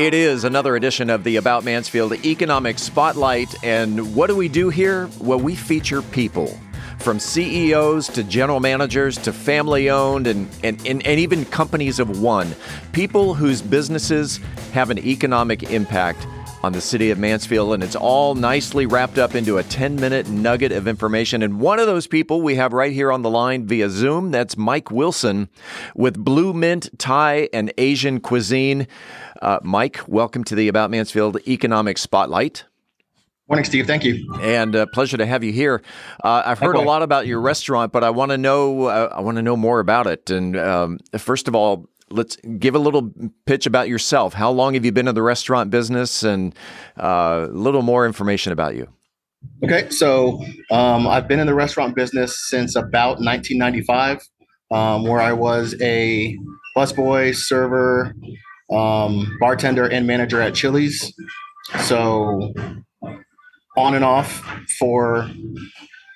It is another edition of the About Mansfield Economic Spotlight. And what do we do here? Well, we feature people from CEOs to general managers to family owned and, and, and, and, even companies of one. People whose businesses have an economic impact on the city of Mansfield, and it's all nicely wrapped up into a 10 minute nugget of information. And one of those people we have right here on the line via Zoom, that's Mike Wilson with Blue Mint Thai and Asian Cuisine. Uh, Mike, welcome to the About Mansfield Economic Spotlight. Morning, Steve. Thank you. And uh, pleasure to have you here. Uh, I've heard a lot about your restaurant, but I want to know. Uh, I want to know more about it. And um, first of all, let's give a little pitch about yourself. How long have you been in the restaurant business, and uh, a little more information about you? Okay, so um, I've been in the restaurant business since about 1995, um, where I was a busboy, server, um, bartender, and manager at Chili's. So on and off for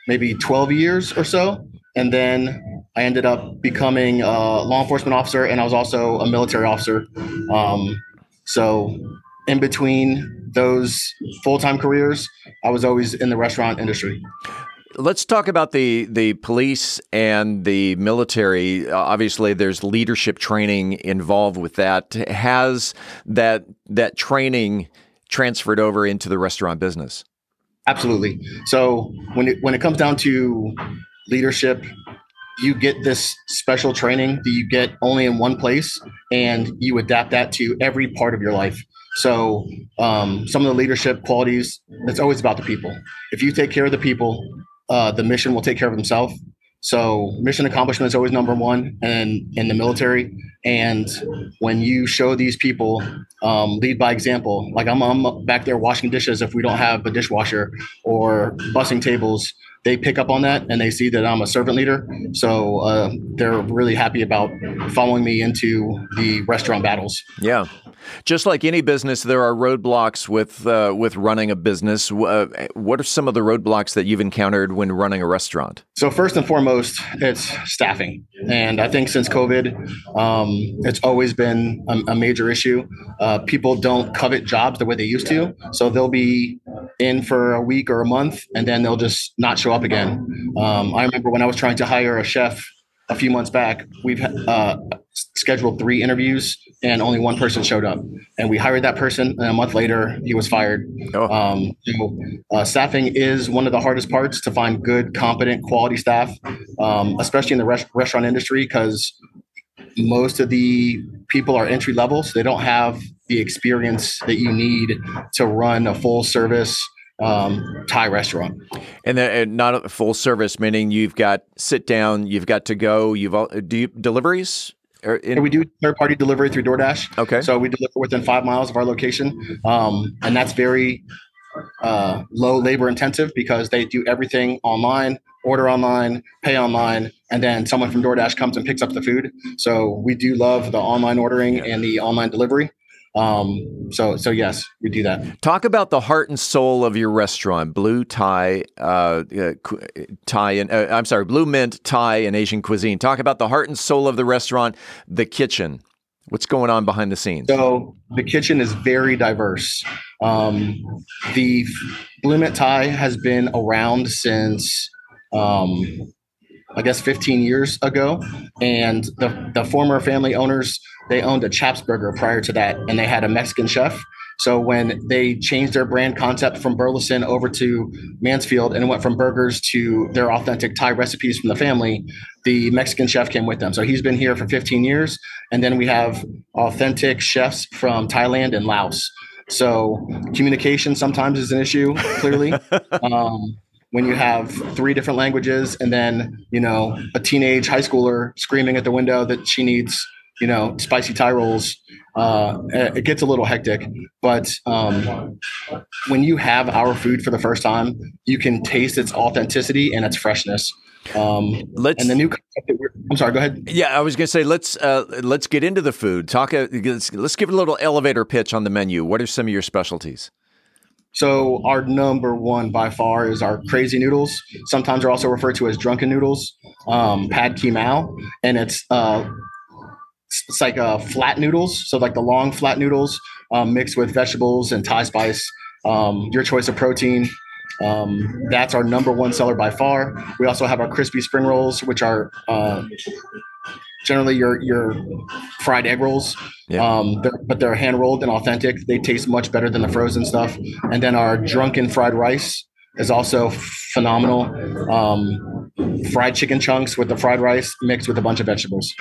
maybe 12 years or so. And then I ended up becoming a law enforcement officer, and I was also a military officer. Um, so, in between those full time careers, I was always in the restaurant industry. Let's talk about the the police and the military. Obviously, there's leadership training involved with that. Has that that training transferred over into the restaurant business? Absolutely. So when it when it comes down to leadership you get this special training that you get only in one place and you adapt that to every part of your life. So um, some of the leadership qualities it's always about the people. If you take care of the people uh, the mission will take care of themselves so mission accomplishment is always number one in, in the military. And when you show these people, um, lead by example, like I'm, I'm back there washing dishes if we don't have a dishwasher or bussing tables, they pick up on that and they see that I'm a servant leader. So uh, they're really happy about following me into the restaurant battles. Yeah. Just like any business, there are roadblocks with uh, with running a business. Uh, what are some of the roadblocks that you've encountered when running a restaurant? So first and foremost, it's staffing, and I think since COVID, um, it's always been a, a major issue. Uh, people don't covet jobs the way they used to, so they'll be in for a week or a month, and then they'll just not show up again. Um, I remember when I was trying to hire a chef a few months back, we've uh, scheduled three interviews and only one person showed up. And we hired that person, and a month later, he was fired. Oh. Um, so, uh, staffing is one of the hardest parts to find good, competent, quality staff, um, especially in the res- restaurant industry, because most of the people are entry level, so they don't have the experience that you need to run a full service um, Thai restaurant. And then not a full service, meaning you've got sit down, you've got to go, you've all, do you, deliveries. In- we do third party delivery through DoorDash. Okay. So we deliver within five miles of our location, um, and that's very uh, low labor intensive because they do everything online, order online, pay online, and then someone from DoorDash comes and picks up the food. So we do love the online ordering and the online delivery. Um, so, so yes, we do that. Talk about the heart and soul of your restaurant, Blue Thai, uh, uh, Thai, and uh, I'm sorry, Blue Mint Thai and Asian cuisine. Talk about the heart and soul of the restaurant, the kitchen. What's going on behind the scenes? So the kitchen is very diverse. Um, the Blue Mint Thai has been around since um, I guess 15 years ago. And the, the former family owners, they owned a Chaps Burger prior to that, and they had a Mexican chef. So when they changed their brand concept from Burleson over to Mansfield and went from burgers to their authentic Thai recipes from the family, the Mexican chef came with them. So he's been here for 15 years. And then we have authentic chefs from Thailand and Laos. So communication sometimes is an issue, clearly. um, when you have three different languages and then you know a teenage high schooler screaming at the window that she needs you know spicy Thai rolls uh, it gets a little hectic but um, when you have our food for the first time you can taste its authenticity and its freshness um, let's and the new I'm sorry. Go ahead. Yeah, I was going to say let's uh, let's get into the food. Talk. Uh, let's, let's give a little elevator pitch on the menu. What are some of your specialties? So our number one by far is our crazy noodles. Sometimes they're also referred to as drunken noodles, um, pad ki mao, and it's uh, it's like uh, flat noodles. So like the long flat noodles um, mixed with vegetables and Thai spice. Um, your choice of protein. Um, that's our number one seller by far. We also have our crispy spring rolls, which are uh, generally your your fried egg rolls. Yeah. Um, they're, but they're hand rolled and authentic. They taste much better than the frozen stuff. And then our drunken fried rice is also phenomenal. Um, fried chicken chunks with the fried rice mixed with a bunch of vegetables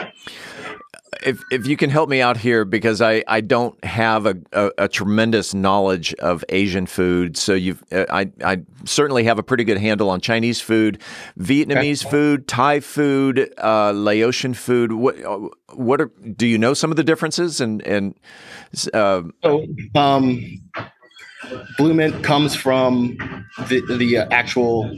if if you can help me out here because I, I don't have a, a, a tremendous knowledge of Asian food, so you've uh, I I certainly have a pretty good handle on Chinese food, Vietnamese food, Thai food, uh, Laotian food. What what are do you know some of the differences and and uh, so um, Blue Mint comes from the the actual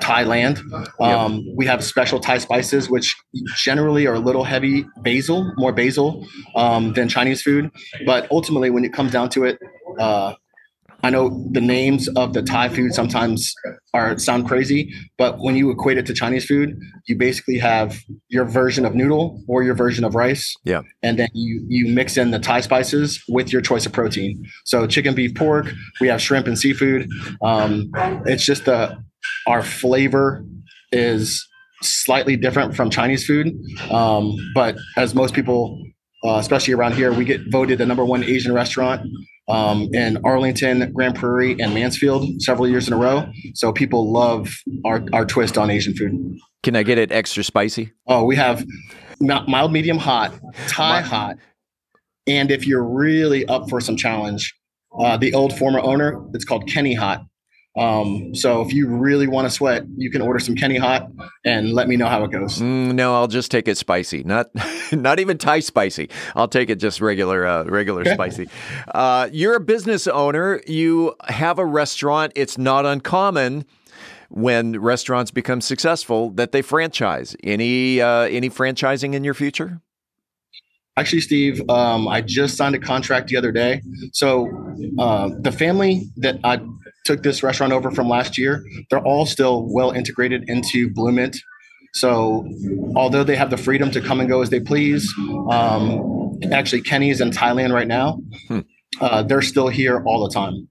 Thailand. Um, yep. We have special Thai spices, which generally are a little heavy basil, more basil um, than Chinese food. But ultimately, when it comes down to it, uh, I know the names of the Thai food sometimes are sound crazy, but when you equate it to Chinese food, you basically have your version of noodle or your version of rice. Yeah. And then you you mix in the Thai spices with your choice of protein. So chicken, beef, pork. We have shrimp and seafood. Um, it's just the our flavor is slightly different from Chinese food. Um, but as most people, uh, especially around here, we get voted the number one Asian restaurant um, in Arlington, Grand Prairie, and Mansfield several years in a row. So people love our, our twist on Asian food. Can I get it extra spicy? Oh, we have mild, medium, hot, Thai hot. And if you're really up for some challenge, uh, the old former owner, it's called Kenny Hot. Um, so if you really want to sweat, you can order some Kenny Hot and let me know how it goes. Mm, no, I'll just take it spicy, not not even Thai spicy. I'll take it just regular uh, regular okay. spicy. Uh, you're a business owner. You have a restaurant. It's not uncommon when restaurants become successful that they franchise. Any uh, any franchising in your future? Actually, Steve, um, I just signed a contract the other day. So uh, the family that I took this restaurant over from last year, they're all still well integrated into Blue Mint. So, although they have the freedom to come and go as they please, um, actually Kenny's in Thailand right now. Hmm. Uh, they're still here all the time.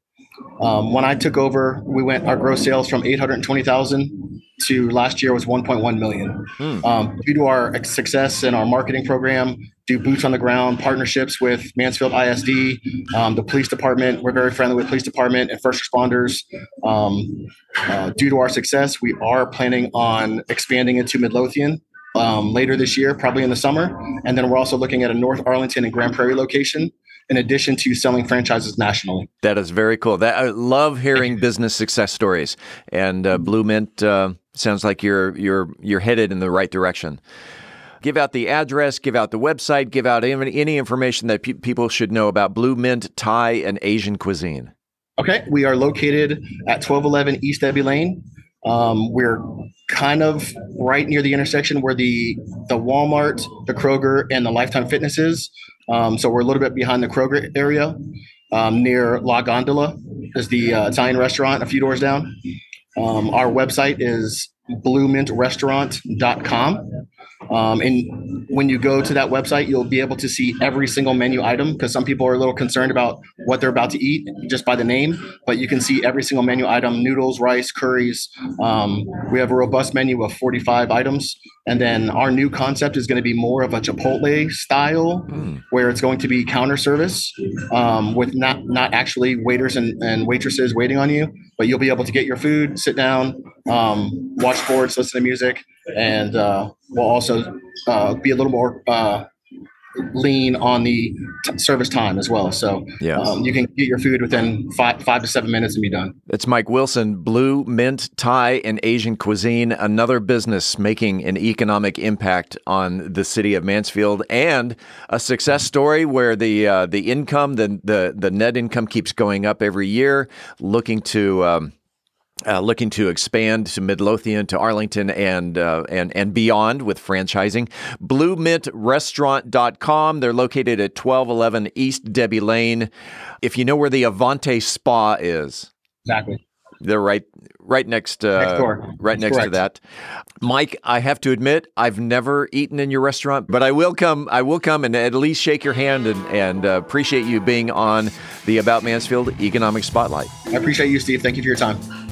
Um, when I took over, we went our gross sales from 820,000 to last year was 1.1 million. Hmm. Um, due to our success in our marketing program, do boots on the ground partnerships with Mansfield ISD, um, the police department. We're very friendly with police department and first responders. Um, uh, due to our success, we are planning on expanding into Midlothian um, later this year, probably in the summer. And then we're also looking at a North Arlington and Grand Prairie location in addition to selling franchises nationally. That is very cool. That I love hearing business success stories, and uh, Blue Mint uh, sounds like you're you're you're headed in the right direction. Give out the address, give out the website, give out any, any information that pe- people should know about Blue Mint Thai and Asian cuisine. Okay, we are located at 1211 East Debbie Lane. Um, we're kind of right near the intersection where the the Walmart, the Kroger, and the Lifetime Fitness is. Um, so we're a little bit behind the Kroger area, um, near La Gondola is the uh, Italian restaurant a few doors down. Um, our website is bluemintrestaurant.com. Um, and when you go to that website, you'll be able to see every single menu item because some people are a little concerned about what they're about to eat just by the name. But you can see every single menu item noodles, rice, curries. Um, we have a robust menu of 45 items. And then our new concept is going to be more of a Chipotle style, mm. where it's going to be counter service um, with not not actually waiters and, and waitresses waiting on you, but you'll be able to get your food, sit down, um, watch sports, listen to music, and uh, we'll also uh, be a little more uh, lean on the t- service time as well. So yeah. Um, you can get your food within five five to seven minutes and be done. It's Mike Wilson, Blue Mint Thai and Asian cuisine, another business making an economic impact on the city of Mansfield, and a success story where the uh, the income, the the the net income keeps going up every year, looking to. Um, uh, looking to expand to Midlothian, to Arlington, and uh, and and beyond with franchising. BlueMintRestaurant.com. They're located at 1211 East Debbie Lane. If you know where the Avante Spa is, exactly. They're right right next, uh, Next door. right That's next to that. Mike, I have to admit, I've never eaten in your restaurant, but I will come. I will come and at least shake your hand and and uh, appreciate you being on the About Mansfield Economic Spotlight. I appreciate you, Steve. Thank you for your time.